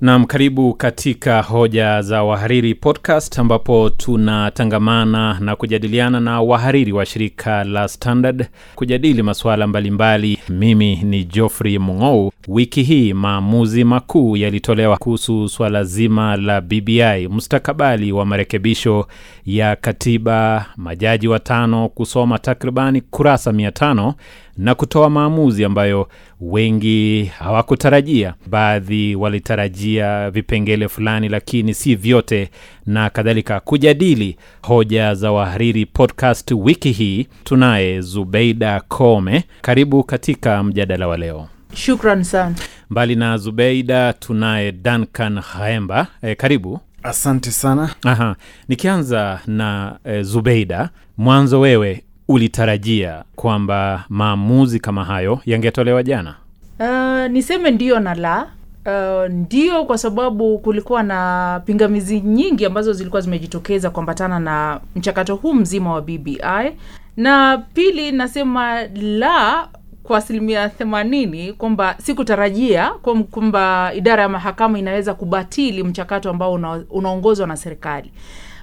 Naam, karibu katika hoja za wahariri podcast, ambapo tunatangamana na kujadiliana na wahariri wa shirika la Standard kujadili masuala mbalimbali. Mimi ni Geoffrey Mung'ou. Wiki hii maamuzi makuu yalitolewa kuhusu swala zima la BBI, mustakabali wa marekebisho ya katiba, majaji watano kusoma takribani kurasa mia tano na kutoa maamuzi ambayo wengi hawakutarajia. Baadhi walitarajia vipengele fulani, lakini si vyote na kadhalika. Kujadili hoja za wahariri podcast wiki hii tunaye Zubeida Kome. Karibu katika mjadala wa leo. Shukran sana. Mbali na Zubeida tunaye Duncan Haemba. E, karibu. Asante sana. Aha, nikianza na e, Zubeida, mwanzo wewe ulitarajia kwamba maamuzi kama hayo yangetolewa jana? Uh, niseme ndio na la. Uh, ndio kwa sababu kulikuwa na pingamizi nyingi ambazo zilikuwa zimejitokeza kuambatana na mchakato huu mzima wa BBI, na pili nasema la kwa asilimia themanini kwamba sikutarajia kwamba idara ya mahakama inaweza kubatili mchakato ambao unaongozwa na serikali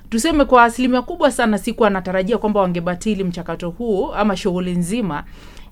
tuseme kwa asilimia kubwa sana sikuwa natarajia kwamba wangebatili mchakato huu ama shughuli nzima.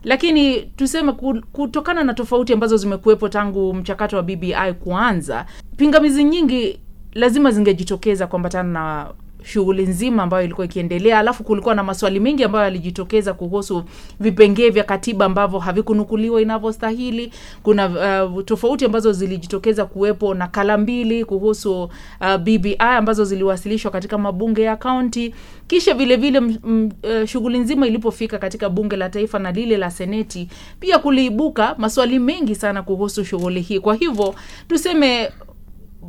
Lakini tuseme kutokana na tofauti ambazo zimekuwepo tangu mchakato wa bbi kuanza pingamizi nyingi lazima zingejitokeza kuambatana na shughuli nzima ambayo ilikuwa ikiendelea. Alafu kulikuwa na maswali mengi ambayo yalijitokeza kuhusu vipengee vya katiba ambavyo havikunukuliwa inavyostahili. Kuna uh, tofauti ambazo zilijitokeza kuwepo na kala mbili kuhusu uh, bbi ambazo ziliwasilishwa katika mabunge ya kaunti. Kisha vile vile m- m- uh, shughuli nzima ilipofika katika bunge la taifa na lile la seneti pia kuliibuka maswali mengi sana kuhusu shughuli hii. Kwa hivyo tuseme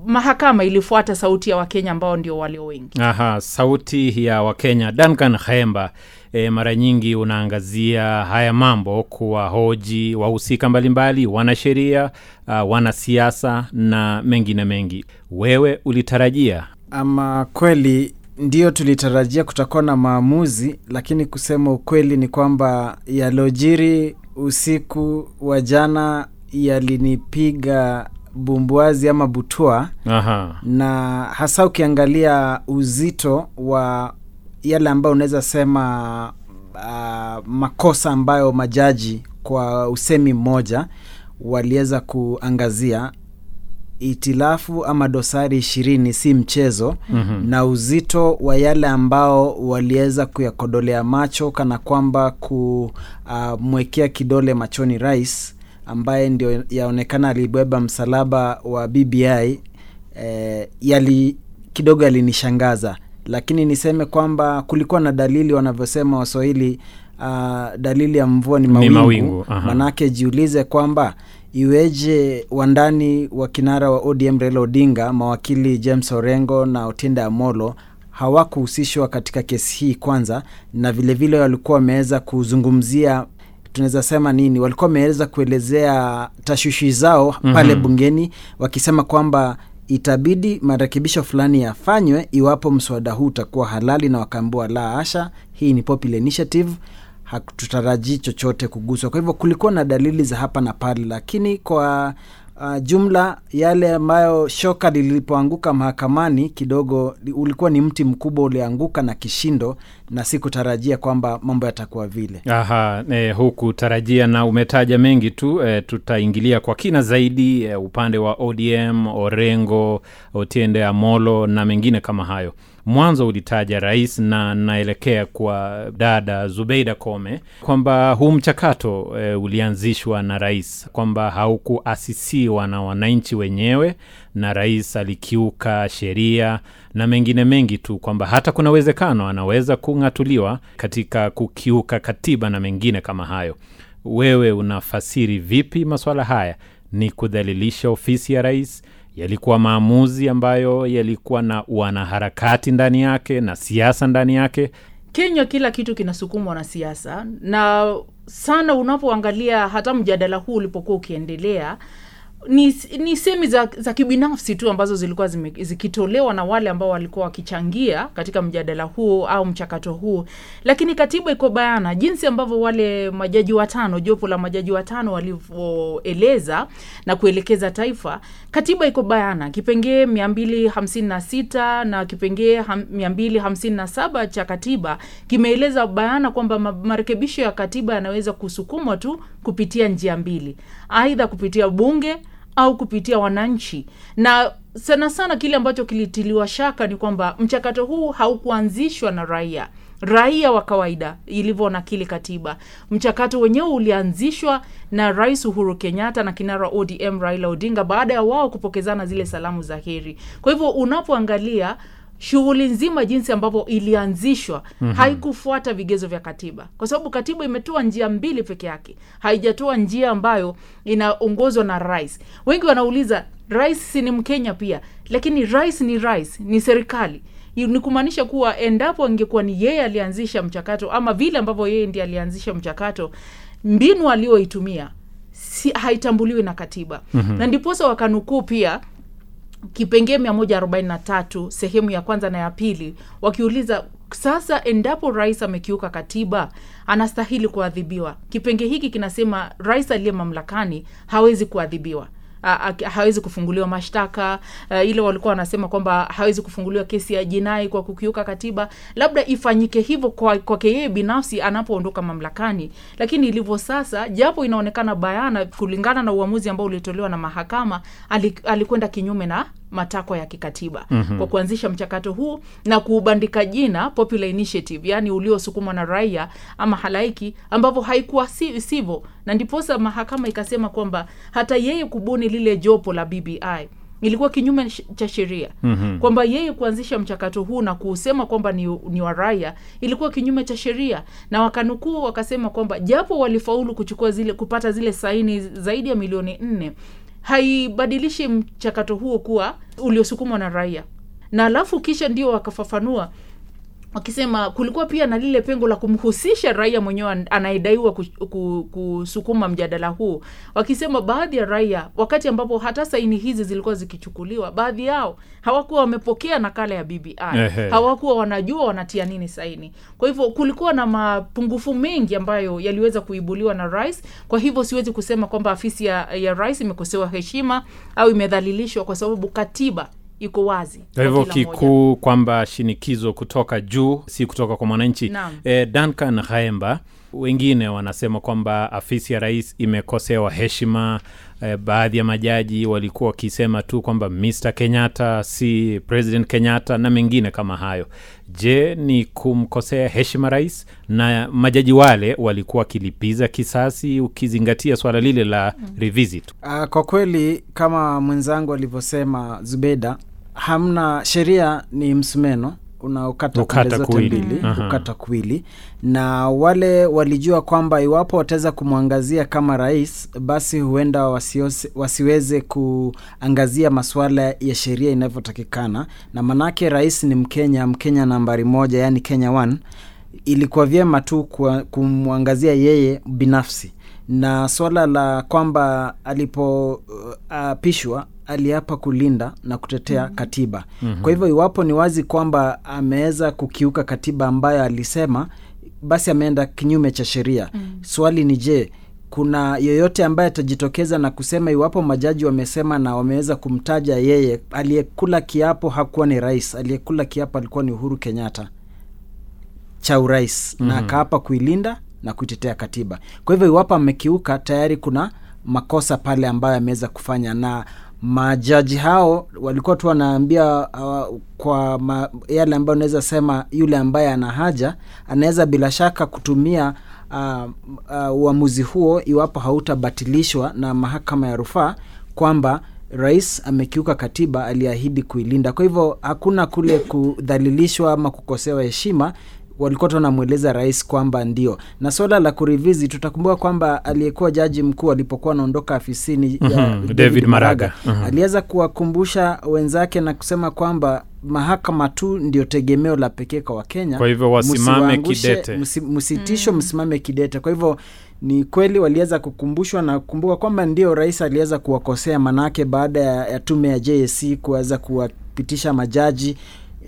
mahakama ilifuata sauti ya wakenya ambao ndio walio wengi Aha, sauti ya Wakenya. Duncan Haemba, e, mara nyingi unaangazia haya mambo kuwahoji wahusika mbalimbali, wanasheria, uh, wanasiasa na mengine mengi. Wewe ulitarajia Ama kweli ndio tulitarajia kutakuwa na maamuzi, lakini kusema ukweli ni kwamba yalojiri usiku wa jana yalinipiga bumbuazi ama butua, aha, na hasa ukiangalia uzito wa yale ambayo unaweza sema uh, makosa ambayo majaji kwa usemi mmoja waliweza kuangazia. Itilafu ama dosari ishirini si mchezo. Mhm. na uzito wa yale ambao waliweza kuyakodolea macho kana kwamba kumwekea kidole machoni rais ambaye ndio yaonekana alibeba msalaba wa BBI eh, yali kidogo yalinishangaza. Lakini niseme kwamba kulikuwa na dalili wanavyosema waswahili uh, dalili ya mvua ni Ni mawingu, mawingu, manake jiulize kwamba iweje wandani wa kinara wa ODM Raila Odinga, mawakili James Orengo na Otinda Amolo hawakuhusishwa katika kesi hii kwanza, na vilevile walikuwa wameweza kuzungumzia tunaweza sema nini, walikuwa wameweza kuelezea tashwishi zao pale Mhm. bungeni wakisema kwamba itabidi marekebisho fulani yafanywe iwapo mswada huu utakuwa halali, na wakaambiwa la asha, hii ni popular initiative hatutarajii chochote kuguswa. Kwa hivyo kulikuwa na dalili za hapa na pale, lakini kwa uh, jumla yale ambayo shoka lilipoanguka mahakamani kidogo ulikuwa ni mti mkubwa ulianguka na kishindo, na sikutarajia kwamba mambo yatakuwa vile. aha, e, hukutarajia na umetaja mengi tu e, tutaingilia kwa kina zaidi e, upande wa ODM, Orengo, Otiende Amolo na mengine kama hayo. Mwanzo ulitaja rais, na naelekea kwa dada Zubeida Kome kwamba huu mchakato e, ulianzishwa na rais, kwamba haukuasisiwa na wananchi wenyewe, na rais alikiuka sheria na mengine mengi tu, kwamba hata kuna uwezekano anaweza kung'atuliwa katika kukiuka katiba na mengine kama hayo. Wewe unafasiri vipi masuala haya? Ni kudhalilisha ofisi ya rais? Yalikuwa maamuzi ambayo yalikuwa na wanaharakati ndani yake na siasa ndani yake? kenya kila kitu kinasukumwa na siasa na sana unapoangalia hata mjadala huu ulipokuwa ukiendelea ni, ni semi za, za kibinafsi tu ambazo zilikuwa zikitolewa na wale ambao walikuwa wakichangia katika mjadala huu au mchakato huu, lakini katiba iko bayana. Jinsi ambavyo wale majaji watano, jopo la majaji watano walivyoeleza na kuelekeza taifa. Katiba iko bayana, kipengee mia mbili hamsini na na kipengee mia mbili hamsini na saba cha katiba kimeeleza bayana kwamba marekebisho ya katiba yanaweza kusukumwa tu kupitia njia mbili, aidha kupitia bunge au kupitia wananchi. Na sana sana kile ambacho kilitiliwa shaka ni kwamba mchakato huu haukuanzishwa na raia raia wa kawaida ilivyo nakili katiba. Mchakato wenyewe ulianzishwa na Rais Uhuru Kenyatta na kinara ODM Raila Odinga baada ya wao kupokezana zile salamu za heri. Kwa hivyo unapoangalia shughuli nzima jinsi ambavyo ilianzishwa mm-hmm. haikufuata vigezo vya katiba, kwa sababu katiba imetoa njia mbili peke yake, haijatoa njia ambayo inaongozwa na rais. Wengi wanauliza rais si ni Mkenya pia, lakini rais ni rais, ni serikali ni kumaanisha kuwa endapo ingekuwa ni yeye alianzisha mchakato ama vile ambavyo yeye ndiye alianzisha mchakato, mbinu aliyoitumia si, haitambuliwi na katiba mm-hmm. na ndiposa wakanukuu pia kipengee mia moja arobaini na tatu sehemu ya kwanza na ya pili wakiuliza sasa endapo rais amekiuka katiba anastahili kuadhibiwa? Kipengee hiki kinasema rais aliye mamlakani hawezi kuadhibiwa hawezi kufunguliwa mashtaka. Uh, ile walikuwa wanasema kwamba hawezi kufunguliwa kesi ya jinai kwa kukiuka katiba. Labda ifanyike hivyo kwake kwa yeye binafsi anapoondoka mamlakani. Lakini ilivyo sasa japo inaonekana bayana kulingana na uamuzi ambao ulitolewa na mahakama alikwenda kinyume na matakwa ya kikatiba mm-hmm. kwa kuanzisha mchakato huu na kuubandika jina popular initiative yani uliosukumwa na raia ama halaiki ambavyo haikuwa si, sivyo na ndiposa mahakama ikasema kwamba hata yeye kubuni lile jopo la bbi ilikuwa kinyume cha sheria mm-hmm. kwamba yeye kuanzisha mchakato huu na kusema kwamba ni, ni wa raia ilikuwa kinyume cha sheria na wakanukuu wakasema kwamba japo walifaulu kuchukua zile kupata zile saini zaidi ya milioni nne haibadilishi mchakato huo kuwa uliosukumwa na raia. Na alafu kisha ndio wakafafanua wakisema kulikuwa pia na lile pengo la kumhusisha raia mwenyewe anayedaiwa kusukuma mjadala huu. Wakisema baadhi ya raia wakati ambapo hata saini hizi zilikuwa zikichukuliwa baadhi yao hawakuwa wamepokea nakala ya bbi hawakuwa wanajua wanatia nini saini. Kwa hivyo kulikuwa na mapungufu mengi ambayo yaliweza kuibuliwa na rais. Kwa hivyo siwezi kusema kwamba afisi ya, ya rais imekosewa heshima au imedhalilishwa kwa sababu katiba iko wazi kwa hivyo kikuu kwamba shinikizo kutoka juu si kutoka kwa mwananchi. E, duncan haemba wengine wanasema kwamba afisi ya rais imekosewa heshima eh, baadhi ya majaji walikuwa wakisema tu kwamba mr kenyatta si president kenyatta na mengine kama hayo. Je ni kumkosea heshima rais? Na majaji wale walikuwa wakilipiza kisasi ukizingatia swala lile la revisit. Uh, kwa kweli kama mwenzangu alivyosema Zubeda, hamna sheria ni msumeno unaokata Ukata pande zote mbili Aha. ukata kuwili, na wale walijua kwamba iwapo wataweza kumwangazia kama rais, basi huenda wasiose, wasiweze kuangazia masuala ya sheria inavyotakikana, na manake rais ni Mkenya, Mkenya nambari moja, yani Kenya one ilikuwa vyema tu kumwangazia yeye binafsi na swala la kwamba alipoapishwa uh, aliapa kulinda na kutetea mm-hmm. katiba mm-hmm. kwa hivyo iwapo ni wazi kwamba ameweza kukiuka katiba ambayo alisema basi ameenda kinyume cha sheria mm-hmm. swali ni je kuna yeyote ambaye atajitokeza na kusema iwapo majaji wamesema na wameweza kumtaja yeye aliyekula kiapo hakuwa ni rais aliyekula kiapo alikuwa ni uhuru kenyatta cha urais mm-hmm. na akaapa kuilinda na kuitetea katiba. Kwa hivyo iwapo amekiuka tayari kuna makosa pale ambayo ameweza kufanya. Na majaji hao walikuwa tu wanaambia uh, kwa ma, yale ambayo unaweza sema yule ambaye ana haja anaweza bila shaka kutumia uh, uh, uamuzi huo iwapo hautabatilishwa na mahakama ya rufaa kwamba rais amekiuka katiba aliahidi kuilinda. Kwa hivyo hakuna kule kudhalilishwa ama kukosewa heshima walikuwa tu wanamweleza rais kwamba ndio na swala la kurivizi tutakumbuka kwamba aliyekuwa jaji mkuu alipokuwa anaondoka afisini ya Mhm, David Maraga. Mhm. aliweza kuwakumbusha wenzake na kusema kwamba mahakama tu ndio tegemeo la pekee kwa wakenya Kwa hivyo wasimame kidete. msi- msitishwe msimame kidete kwa hivyo ni kweli waliweza kukumbushwa na kukumbuka kwamba ndio rais aliweza kuwakosea manake baada ya, ya tume ya JSC kuweza kuwapitisha majaji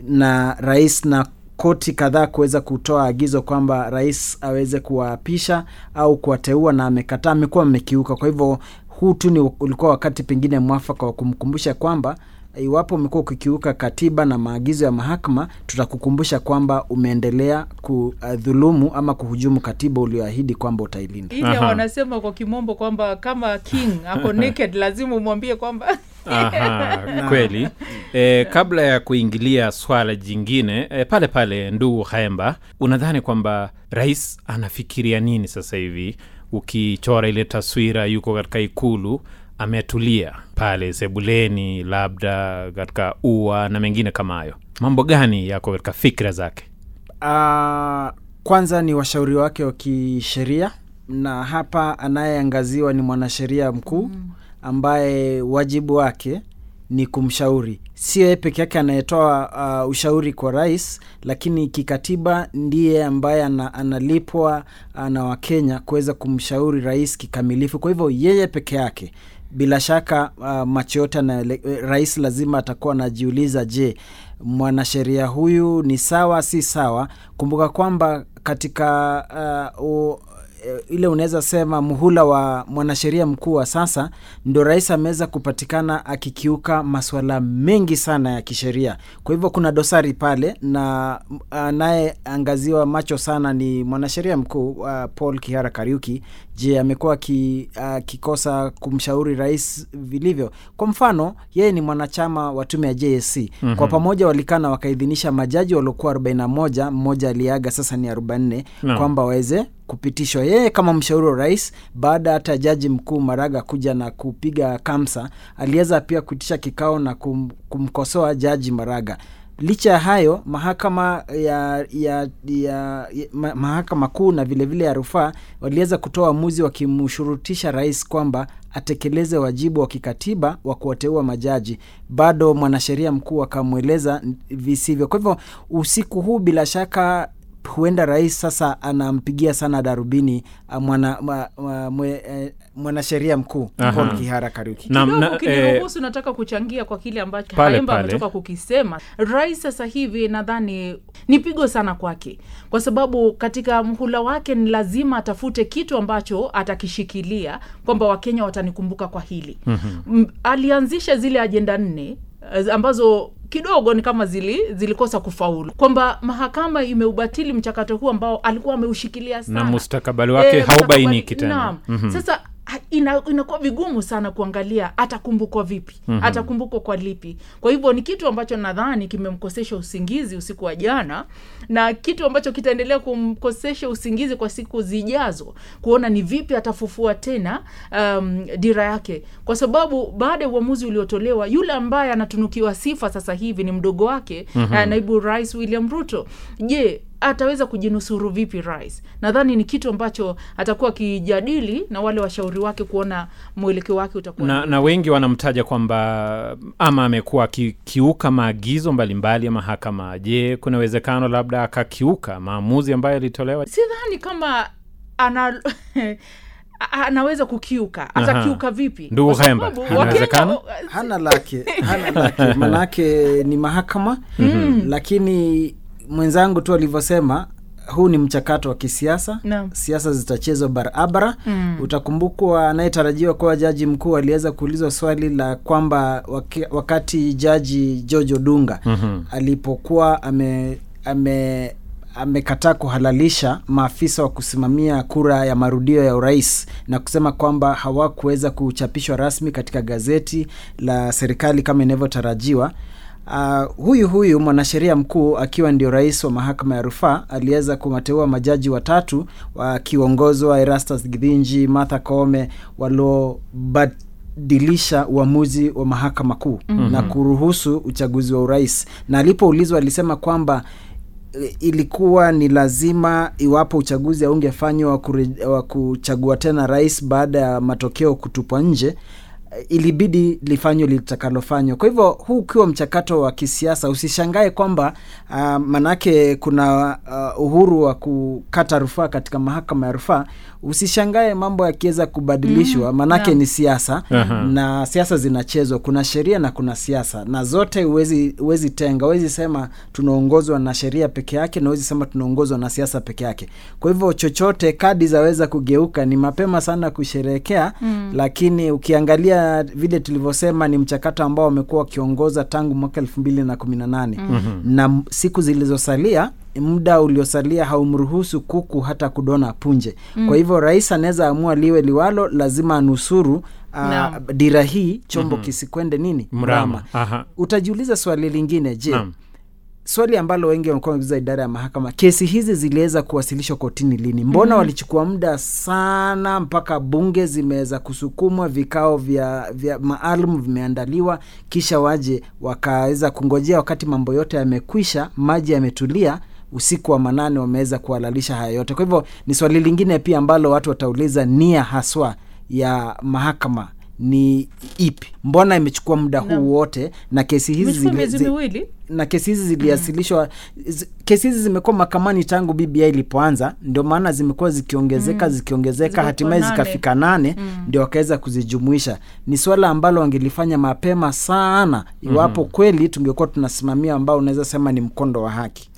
na rais na koti kadhaa kuweza kutoa agizo kwamba rais aweze kuwaapisha au kuwateua na amekataa, amekuwa amekiuka. Kwa hivyo huu tu ni ulikuwa wakati pengine mwafaka wa kumkumbusha kwamba iwapo umekuwa ukikiuka katiba na maagizo ya mahakama, tutakukumbusha kwamba umeendelea kudhulumu ama kuhujumu katiba ulioahidi kwamba utailinda. ile wanasema kwa kimombo kwamba kama king ako naked lazima umwambie kwamba Aha, kweli. E, kabla ya kuingilia swala jingine e, pale pale, ndugu Haemba, unadhani kwamba rais anafikiria nini sasa hivi? Ukichora ile taswira, yuko katika ikulu ametulia pale sebuleni, labda katika ua na mengine kama hayo, mambo gani yako katika fikra zake? Uh, kwanza ni washauri wake wa kisheria na hapa anayeangaziwa ni mwanasheria mkuu ambaye wajibu wake ni kumshauri. Sio yeye peke yake anayetoa uh, ushauri kwa rais lakini kikatiba ndiye ambaye ana, analipwa uh, na wakenya kuweza kumshauri rais kikamilifu. Kwa hivyo yeye peke yake bila shaka uh, macho yote rais lazima atakuwa anajiuliza je mwanasheria huyu ni sawa si sawa? Kumbuka kwamba katika uh, ile unaweza sema muhula wa mwanasheria mkuu wa sasa ndo rais ameweza kupatikana akikiuka maswala mengi sana ya kisheria. Kwa hivyo kuna dosari pale na anayeangaziwa macho sana ni mwanasheria mkuu uh, paul kihara kariuki je amekuwa akikosa akikosa kumshauri rais vilivyo kwa mfano yeye ni mwanachama wa tume ya jsc mm-hmm. kwa pamoja walikana wakaidhinisha majaji waliokuwa 41 mmoja aliaga sasa ni 44 no. kwamba waweze kupitishwa yeye kama mshauri wa rais baada hata jaji mkuu maraga kuja na kupiga kamsa aliweza pia kuitisha kikao na kum, kumkosoa jaji maraga licha ya hayo mahakama ya, ya, ya, ya mahakama kuu na vilevile ya rufaa waliweza kutoa uamuzi wakimshurutisha rais kwamba atekeleze wajibu wa kikatiba wa kuwateua majaji. Bado mwanasheria mkuu akamweleza visivyo. Kwa hivyo usiku huu bila shaka huenda rais sasa anampigia sana darubini uh, mwana, mwa, mwa, eh, mwanasheria mkuu. Paul Kihara Kariuki. Na, eh, ukiniruhusu nataka kuchangia kwa kile ambacho haemba ametoka kukisema rais sasa hivi nadhani ni pigo sana kwake kwa sababu katika mhula wake ni lazima atafute kitu ambacho atakishikilia kwamba wakenya watanikumbuka kwa hili mm-hmm. alianzisha zile ajenda nne ambazo kidogo ni kama zili zilikosa kufaulu kwamba mahakama imeubatili mchakato huu ambao alikuwa ameushikilia sana na mustakabali wake e, haubainiki tena naam. Mhm. sasa ina, inakuwa vigumu sana kuangalia atakumbukwa vipi mm-hmm. atakumbukwa kwa lipi kwa hivyo ni kitu ambacho nadhani kimemkosesha usingizi usiku wa jana na kitu ambacho kitaendelea kumkosesha usingizi kwa siku zijazo kuona ni vipi atafufua tena um, dira yake kwa sababu baada ya uamuzi uliotolewa yule ambaye anatunukiwa sifa sasa hivi ni mdogo wake mm-hmm. naibu rais william ruto je ataweza kujinusuru vipi rais nadhani ni kitu ambacho atakuwa akijadili na wale washauri wake kuona mwelekeo wake utakuwa na, na wengi wanamtaja kwamba ama amekuwa akikiuka maagizo mbalimbali ya mahakama. Je kuna uwezekano labda akakiuka maamuzi ambayo yalitolewa? Sidhani kama ana anaweza kukiuka. Atakiuka vipi? Ndugu Hemba, inawezekana? Hana lake hana lake. Manake ni mahakama mm. lakini mwenzangu tu alivyosema huu ni mchakato wa kisiasa no. siasa zitachezwa barabara mm. utakumbukwa anayetarajiwa kuwa jaji mkuu aliweza kuulizwa swali la kwamba waki, wakati jaji george odunga mm-hmm. alipokuwa ame, ame amekataa kuhalalisha maafisa wa kusimamia kura ya marudio ya urais na kusema kwamba hawakuweza kuchapishwa rasmi katika gazeti la serikali kama inavyotarajiwa Uh, huyu huyu mwanasheria mkuu akiwa ndio rais wa mahakama ya rufaa aliweza kuwateua majaji watatu wakiongozwa Erastus Githinji, Martha Koome waliobadilisha uamuzi wa mahakama kuu mm-hmm. na kuruhusu uchaguzi wa urais, na alipoulizwa alisema kwamba eh, ilikuwa ni lazima iwapo uchaguzi haungefanywa wa kuchagua tena rais baada ya matokeo kutupwa nje ilibidi lifanywe litakalofanywa. Kwa hivyo huu ukiwa mchakato wa kisiasa usishangae kwamba uh, manake kuna uh, uhuru wa kukata rufaa katika mahakama ya rufaa usishangae mambo yakiweza kubadilishwa maanake yeah. ni siasa. Aha. na siasa zinachezwa. Kuna sheria na kuna siasa. Na zote huwezi huwezi tenga. Huwezi sema tunaongozwa na sheria peke yake na huwezi sema tunaongozwa na siasa peke yake. Kwa hivyo chochote kadi zaweza kugeuka ni mapema sana kusherehekea. Mm. lakini ukiangalia vile tulivyosema ni mchakato ambao wamekuwa wakiongoza tangu mwaka elfu mbili na kumi na nane. Mm-hmm. na siku zilizosalia muda uliosalia haumruhusu kuku hata kudona punje. Mm. kwa hivyo rais anaweza amua liwe liwalo lazima anusuru uh, dira hii chombo mm-hmm. kisikwende nini? Mrama. Utajiuliza swali lingine je swali ambalo wengi wamekuwa wameuliza idara ya mahakama kesi hizi ziliweza kuwasilishwa kotini lini? Mbona mm. walichukua muda sana mpaka bunge zimeweza kusukumwa vikao vya, vya maalum vimeandaliwa kisha waje wakaweza kungojea wakati mambo yote yamekwisha maji yametulia usiku wa manane wameweza kuhalalisha haya yote. Kwa hivyo ni swali lingine pia ambalo watu watauliza nia haswa ya mahakama ni ipi? Mbona imechukua muda huu wote na kesi hizi zili, zi- na kesi hizi ziliwasilishwa zi, kesi hizi zimekuwa mahakamani tangu bbi ilipoanza. Ndio maana zimekuwa zikiongezeka mm. zikiongezeka hatimaye nane. zikafika nane mm. ndio wakaweza kuzijumuisha. Ni swala ambalo wangelifanya mapema sana. Iwapo mm. kweli tungekuwa tunasimamia ambao unaweza sema ni mkondo wa haki.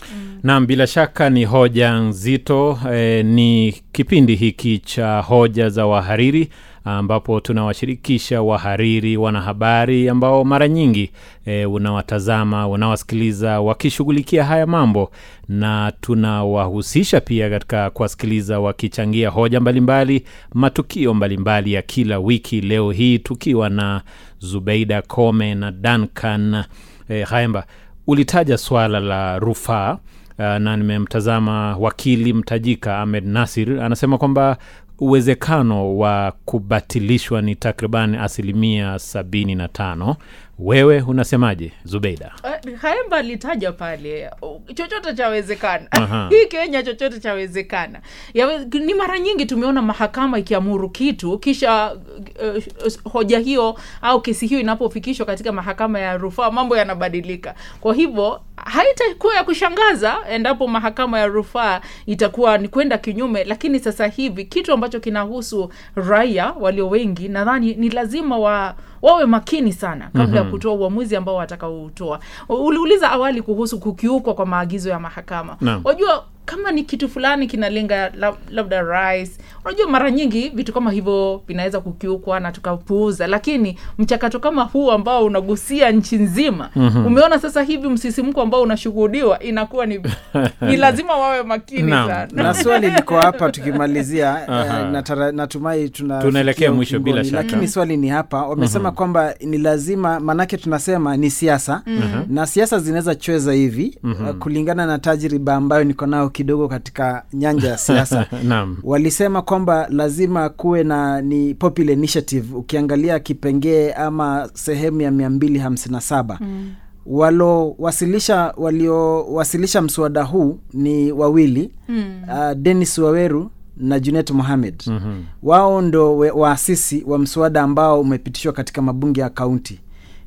Naam, bila shaka ni hoja nzito. Eh, ni kipindi hiki cha hoja za wahariri ambapo tunawashirikisha wahariri wanahabari ambao mara nyingi e, unawatazama unawasikiliza wakishughulikia haya mambo. Na tunawahusisha pia katika kuwasikiliza wakichangia hoja mbalimbali matukio mbalimbali ya kila wiki. Leo hii tukiwa na zubeida kome na duncan e, haemba ulitaja swala la rufaa uh, na nimemtazama wakili mtajika ahmed nasir anasema kwamba uwezekano wa kubatilishwa ni takriban asilimia sabini na tano. Wewe unasemaje zubeida? Uh, haemba alitaja pale chochote chawezekana hii kenya chochote chawezekana Yawe, ni mara nyingi tumeona mahakama ikiamuru kitu kisha uh, hoja hiyo au kesi hiyo inapofikishwa katika mahakama ya rufaa mambo yanabadilika. Kwa hivyo haitakuwa ya kushangaza endapo mahakama ya rufaa itakuwa ni kwenda kinyume lakini sasa hivi kitu ambacho kinahusu raia walio wengi nadhani ni lazima wa wawe makini sana kabla mm-hmm. kutoa uamuzi ambao watakaoutoa uliuliza awali kuhusu kukiukwa kwa maagizo ya mahakama no. wajua kama ni kitu fulani kinalenga lab, labda rais unajua mara nyingi vitu kama hivyo vinaweza kukiukwa na tukapuuza lakini mchakato kama huu ambao unagusia nchi nzima mm-hmm. umeona sasa hivi msisimko ambao unashuhudiwa inakuwa ni, ni lazima wawe makini sana. Na swali liko hapa tukimalizia eh, natara, natumai tuna Tunaelekea mwisho bila shaka. lakini swali ni hapa wamesema kwamba ni lazima maanake tunasema ni siasa. Na siasa zinaweza chweza hivi eh, kulingana na tajriba ambayo niko nayo kidogo katika nyanja ya siasa. Walisema kwamba lazima kuwe na ni popular initiative ukiangalia kipengee ama sehemu ya mia mbili hamsini na saba. Mm. Walowasilisha waliowasilisha mswada huu ni wawili mm. uh, denis waweru na junet mohamed. Mm-hmm. wao ndo waasisi wa mswada ambao umepitishwa katika mabunge ya kaunti.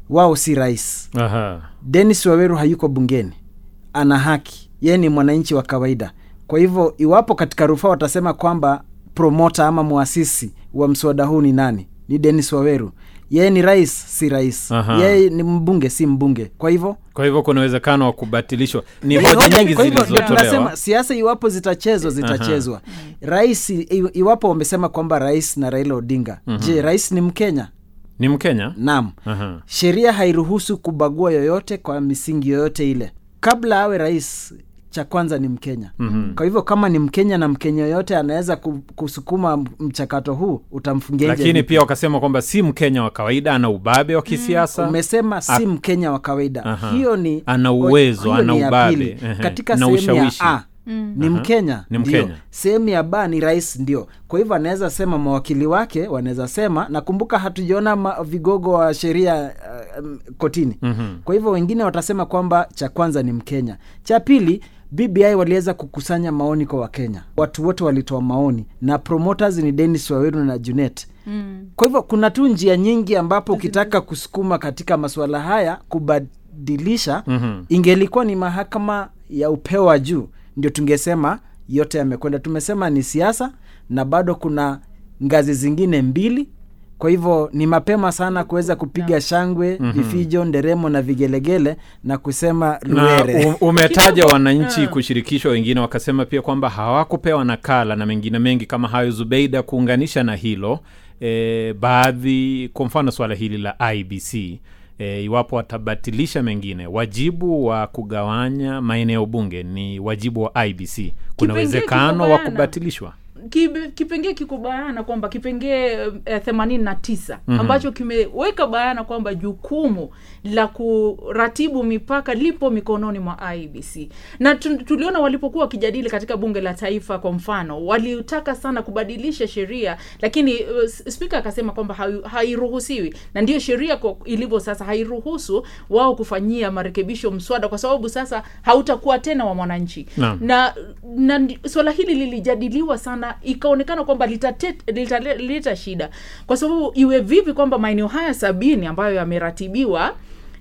Wao si rais. Aha. denis waweru hayuko bungeni. Ana haki. Yeye ni mwananchi wa kawaida. Kwa hivyo iwapo katika rufaa watasema kwamba promota ama mwasisi wa mswada huu ni nani? Ni denis waweru yeye ni rais si rais. Yeye ni mbunge si mbunge. Kwa hivyo kwa hivyo kuna uwezekano wa kubatilishwa. Ni Hoja- nyingi zilizotolewa. siasa iwapo zitachezwa zitachezwa. Rais iwapo wamesema kwamba rais na raila odinga. Je rais ni mkenya? Ni mkenya? Naam. Sheria hairuhusu kubagua yoyote kwa misingi yoyote ile. Kabla awe rais cha kwanza ni mkenya mm-hmm. kwa hivyo kama ni mkenya na mkenya yoyote anaweza kusukuma mchakato huu utamfungia lakini pia wakasema kwamba si mkenya wa kawaida ana ubabe wa kisiasa umesema si mkenya wa kawaida Aha. hiyo ni Ana uwezo, ana ubabe, katika sehemu ya A Mm. ni mkenya ndio. Mkenya. sehemu ya ba ni rais ndio kwa hivyo anaweza sema mawakili wake wanaweza sema nakumbuka hatujaona vigogo wa sheria uh, kotini. kotini Mhm. kwa hivyo wengine watasema kwamba cha kwanza ni mkenya cha pili bbi waliweza kukusanya maoni kwa wakenya. Watu wote walitoa maoni na promoters ni Dennis waweru na junet. Mm. kwa hivyo kuna tu njia nyingi ambapo ukitaka kusukuma katika masuala haya kubadilisha mm-hmm. ingelikuwa ni mahakama ya upeo wa juu. Ndio tungesema yote yamekwenda. Tumesema ni siasa na bado kuna ngazi zingine mbili kwa hivyo ni mapema sana kuweza kupiga shangwe vifijo nderemo na vigelegele na kusema na ruere umetaja wananchi ah. kushirikishwa wengine wakasema pia kwamba hawakupewa nakala na mengine mengi kama hayo zubeida kuunganisha na hilo e, baadhi kwa mfano swala hili la ibc e, iwapo watabatilisha mengine wajibu wa kugawanya maeneo bunge ni wajibu wa ibc kuna uwezekano wa kubatilishwa kipengee kiko bayana kwamba kipengee eh, themanini na tisa ambacho kimeweka bayana kwamba jukumu la kuratibu mipaka lipo mikononi mwa IBC na tu, tuliona walipokuwa wakijadili katika bunge la taifa kwa mfano walitaka sana kubadilisha sheria lakini uh, spika akasema kwamba hai- hairuhusiwi. Na ndiyo sheria ilivyo sasa hairuhusu wao kufanyia marekebisho mswada kwa sababu sasa hautakuwa tena wa mwananchi. Na, na, na swala hili lilijadiliwa sana ikaonekana kwamba litaleta shida. Kwa sababu iwe vipi kwamba maeneo haya sabini ambayo yameratibiwa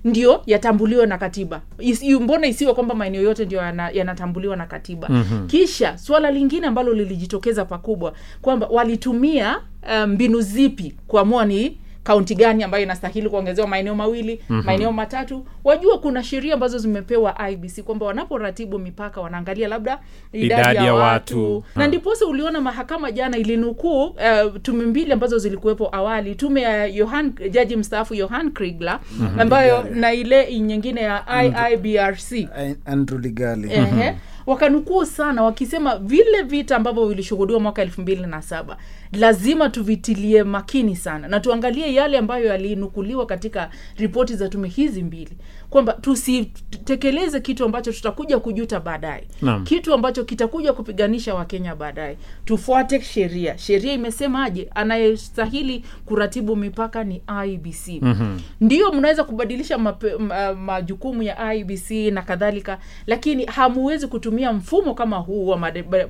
ndio yatambuliwe na katiba. Is, mbona isiwe kwamba maeneo yote ndio yana- yanatambuliwa na katiba? Mm-hmm. kisha swala lingine ambalo lilijitokeza pakubwa kwamba walitumia mbinu mbinu zipi kuamua ni kaunti gani ambayo inastahili kuongezewa maeneo mawili mm-hmm. maeneo matatu. Wajua kuna sheria ambazo zimepewa ibc kwamba wanaporatibu mipaka wanaangalia labda idadi, Idadi ya, watu, watu. na ndiposa uliona mahakama jana ilinukuu uh, tume mbili ambazo zilikuwepo awali tume ya Johan, jaji mstaafu Johan Kriegler ambayo na ile nyingine ya IIBRC Eh, andrew ligali. Ehe. Wakanukuu sana wakisema vile vita ambavyo vilishuhudiwa mwaka elfu mbili na saba lazima tuvitilie makini sana na tuangalie yale ambayo yalinukuliwa katika ripoti za tume hizi mbili kwamba tusitekeleze kitu ambacho tutakuja kujuta baadaye. Kitu ambacho kitakuja kupiganisha wakenya baadaye. Tufuate sheria. Sheria imesemaje? Anayestahili kuratibu mipaka ni ibc mm-hmm. ndio mnaweza kubadilisha mape, ma, majukumu ya ibc na kadhalika lakini hamuwezi kutumia mfumo kama huu wa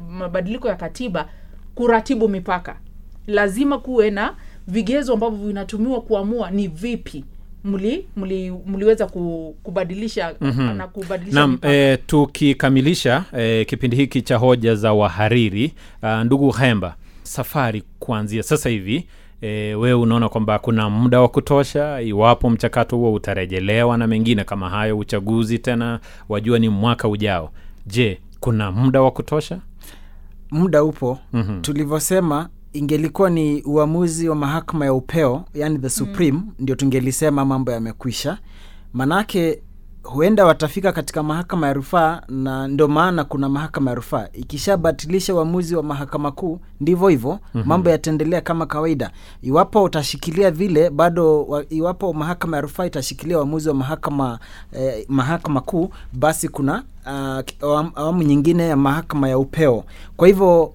mabadiliko ya katiba kuratibu mipaka lazima kuwe na vigezo ambavyo vinatumiwa kuamua ni vipi mli, mli, mliweza ku, kubadilisha mm-hmm. na kubadilisha Naam, e, tukikamilisha e, kipindi hiki cha hoja za wahariri a, ndugu Hemba, safari kuanzia sasa hivi e, wewe unaona kwamba kuna muda wa kutosha iwapo mchakato huo utarejelewa na mengine kama hayo, uchaguzi tena wajua ni mwaka ujao. Je, kuna muda wa kutosha? muda upo mm-hmm. tulivyosema ingelikuwa ni uamuzi wa mahakama ya upeo yani the supreme mm. ndio tungelisema mambo yamekwisha manake huenda watafika katika mahakama ya rufaa na ndio maana kuna mahakama ya rufaa. Ikishabatilisha uamuzi wa mahakama kuu ndivyo hivyo. Mm-hmm. mambo yataendelea kama kawaida. Iwapo utashikilia vile bado wa, iwapo mahakama ya rufaa itashikilia uamuzi wa mahakama eh, mahakama kuu basi kuna uh, awamu, nyingine ya mahakama ya upeo. Kwa hivyo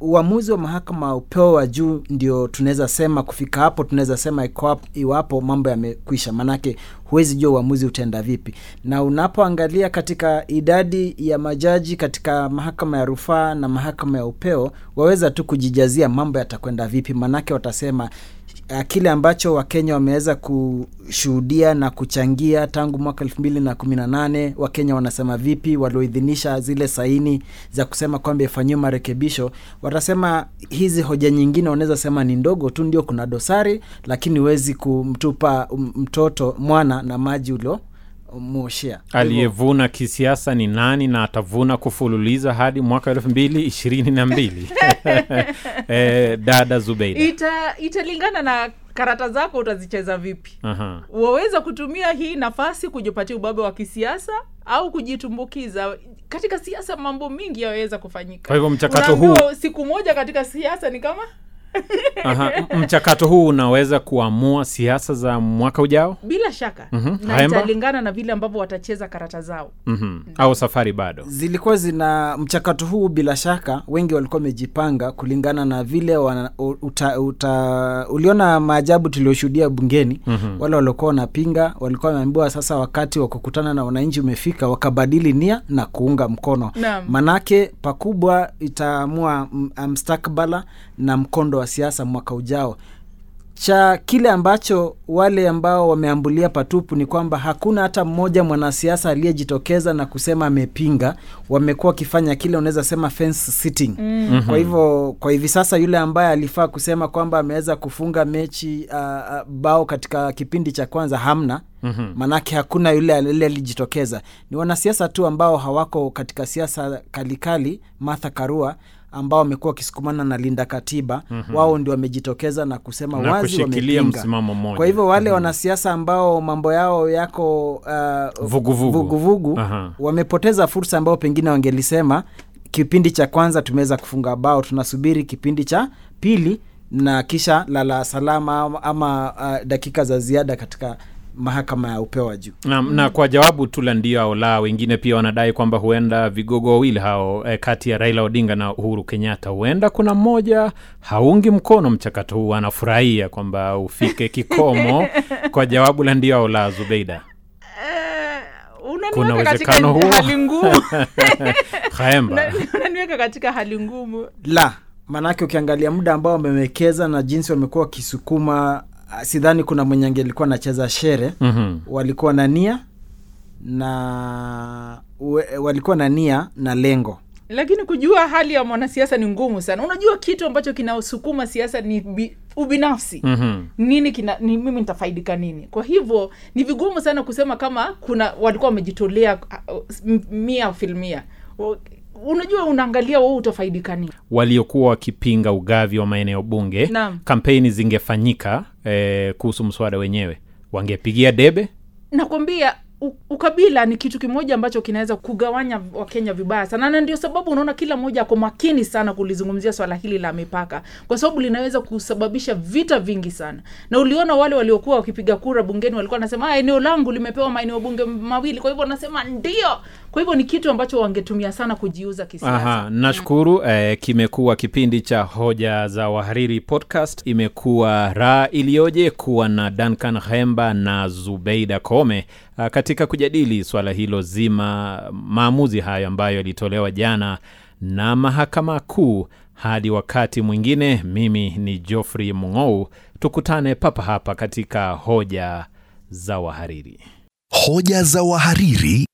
uamuzi wa mahakama ya upeo wa juu ndio tunaweza sema kufika hapo tunaweza sema iwapo mambo yamekwisha. Manake huwezi jua uamuzi utaenda vipi. Na unapoangalia katika idadi ya majaji katika mahakama ya rufaa na mahakama ya upeo waweza tu kujijazia mambo yatakwenda vipi. Manake watasema kile ambacho wakenya wameweza kushuhudia na kuchangia tangu mwaka elfu mbili na kumi na nane wakenya wanasema vipi? Walioidhinisha zile saini za kusema kwamba ifanyiwe marekebisho watasema hizi hoja nyingine wanaweza sema ni ndogo tu ndio kuna dosari lakini huwezi kumtupa mtoto mwana na maji ulio mwoshea Aliyevuna kisiasa ni nani na atavuna kufululiza hadi mwaka elfu mbili ishirini na mbili? E, dada Zubeida. Ita, italingana na karata zako utazicheza vipi? Aha. waweza kutumia hii nafasi kujipatia ubabe wa kisiasa au kujitumbukiza? Katika siasa mambo mingi yaweza kufanyika. Kwa hivyo mchakato huu, siku moja katika siasa ni kama Aha. Mchakato huu unaweza kuamua siasa za mwaka ujao bila shaka Mhm. na italingana na vile ambavyo watacheza karata zao mm-hmm. au safari bado zilikuwa zina mchakato huu bila shaka wengi walikuwa wamejipanga kulingana na vile wana, uta, uta, uliona maajabu tulioshuhudia bungeni mm-hmm. wale waliokuwa wanapinga walikuwa wameambiwa sasa wakati wa kukutana na wananchi umefika wakabadili nia na kuunga mkono na. manake pakubwa itaamua mstakbala na mkondo wa siasa mwaka ujao cha kile ambacho wale ambao wameambulia patupu ni kwamba hakuna hata mmoja mwanasiasa aliyejitokeza na kusema amepinga. Wamekuwa wakifanya kile unaweza sema fence sitting. Mm. Kwa hivyo kwa hivi sasa yule ambaye alifaa kusema kwamba ameweza kufunga mechi uh, bao katika kipindi cha kwanza hamna Mhm. manake hakuna yule alijitokeza. Ni wanasiasa tu ambao hawako katika siasa kalikali, Martha Karua ambao wamekuwa wakisukumana na linda katiba mm-hmm. wao ndio wamejitokeza na kusema Na wazi wamepinga. Kwa hivyo wale wanasiasa ambao mambo yao yako uh, Vuguvugu. Aha. wamepoteza fursa ambao pengine wangelisema kipindi cha kwanza tumeweza kufunga bao, tunasubiri kipindi cha pili na kisha lala salama ama, ama uh, dakika za ziada katika mahakama ya upeo wa juu. na, na kwa jawabu tu la ndio au la, wengine pia wanadai kwamba huenda vigogo wawili hao eh, kati ya Raila Odinga na Uhuru Kenyatta, huenda kuna mmoja haungi mkono mchakato huu, anafurahia kwamba ufike kikomo. kwa jawabu la ndio au la, Zubeida, Eh, Kuna uwezekano huo? unaniweka katika hali ngumu La, maanake ukiangalia muda ambao wamewekeza na jinsi wamekuwa wakisukuma, sidhani kuna mwenye angelikuwa anacheza shere. Mhm. Walikuwa na nia na we, walikuwa na nia na lengo lakini kujua hali ya mwanasiasa ni ngumu sana unajua kitu ambacho kinasukuma siasa ni bi, ubinafsi Mhm. nini kina ni mimi nitafaidika nini kwa hivyo ni vigumu sana kusema kama kuna walikuwa wamejitolea uh, mia filmia unajua unaangalia wewe utafaidika nini waliokuwa wakipinga ugavi wa maeneo bunge, Naam. kampeni zingefanyika eh, kuhusu mswada wenyewe, wangepigia debe? Nakwambia ukabila ni kitu kimoja ambacho kinaweza kugawanya wakenya vibaya sana. Na ndio sababu unaona kila mmoja ako makini sana kulizungumzia swala hili la mipaka. Kwa sababu linaweza kusababisha vita vingi sana. Na uliona wale waliokuwa wakipiga kura bungeni walikuwa wanasema "Ah, eneo langu limepewa maeneo bunge mawili. Kwa hivyo wanasema ndio kwa hivyo ni kitu ambacho wangetumia sana kujiuza kisiasa Aha, nashukuru eh, kimekuwa kipindi cha hoja za wahariri podcast. Imekuwa raha iliyoje kuwa na Duncan Hemba na Zubeida Kome ah, katika kujadili swala hilo zima, maamuzi hayo ambayo yalitolewa jana na mahakama kuu. Hadi wakati mwingine, mimi ni Geoffrey Mung'ou, tukutane papa hapa katika hoja za wahariri. Hoja za Wahariri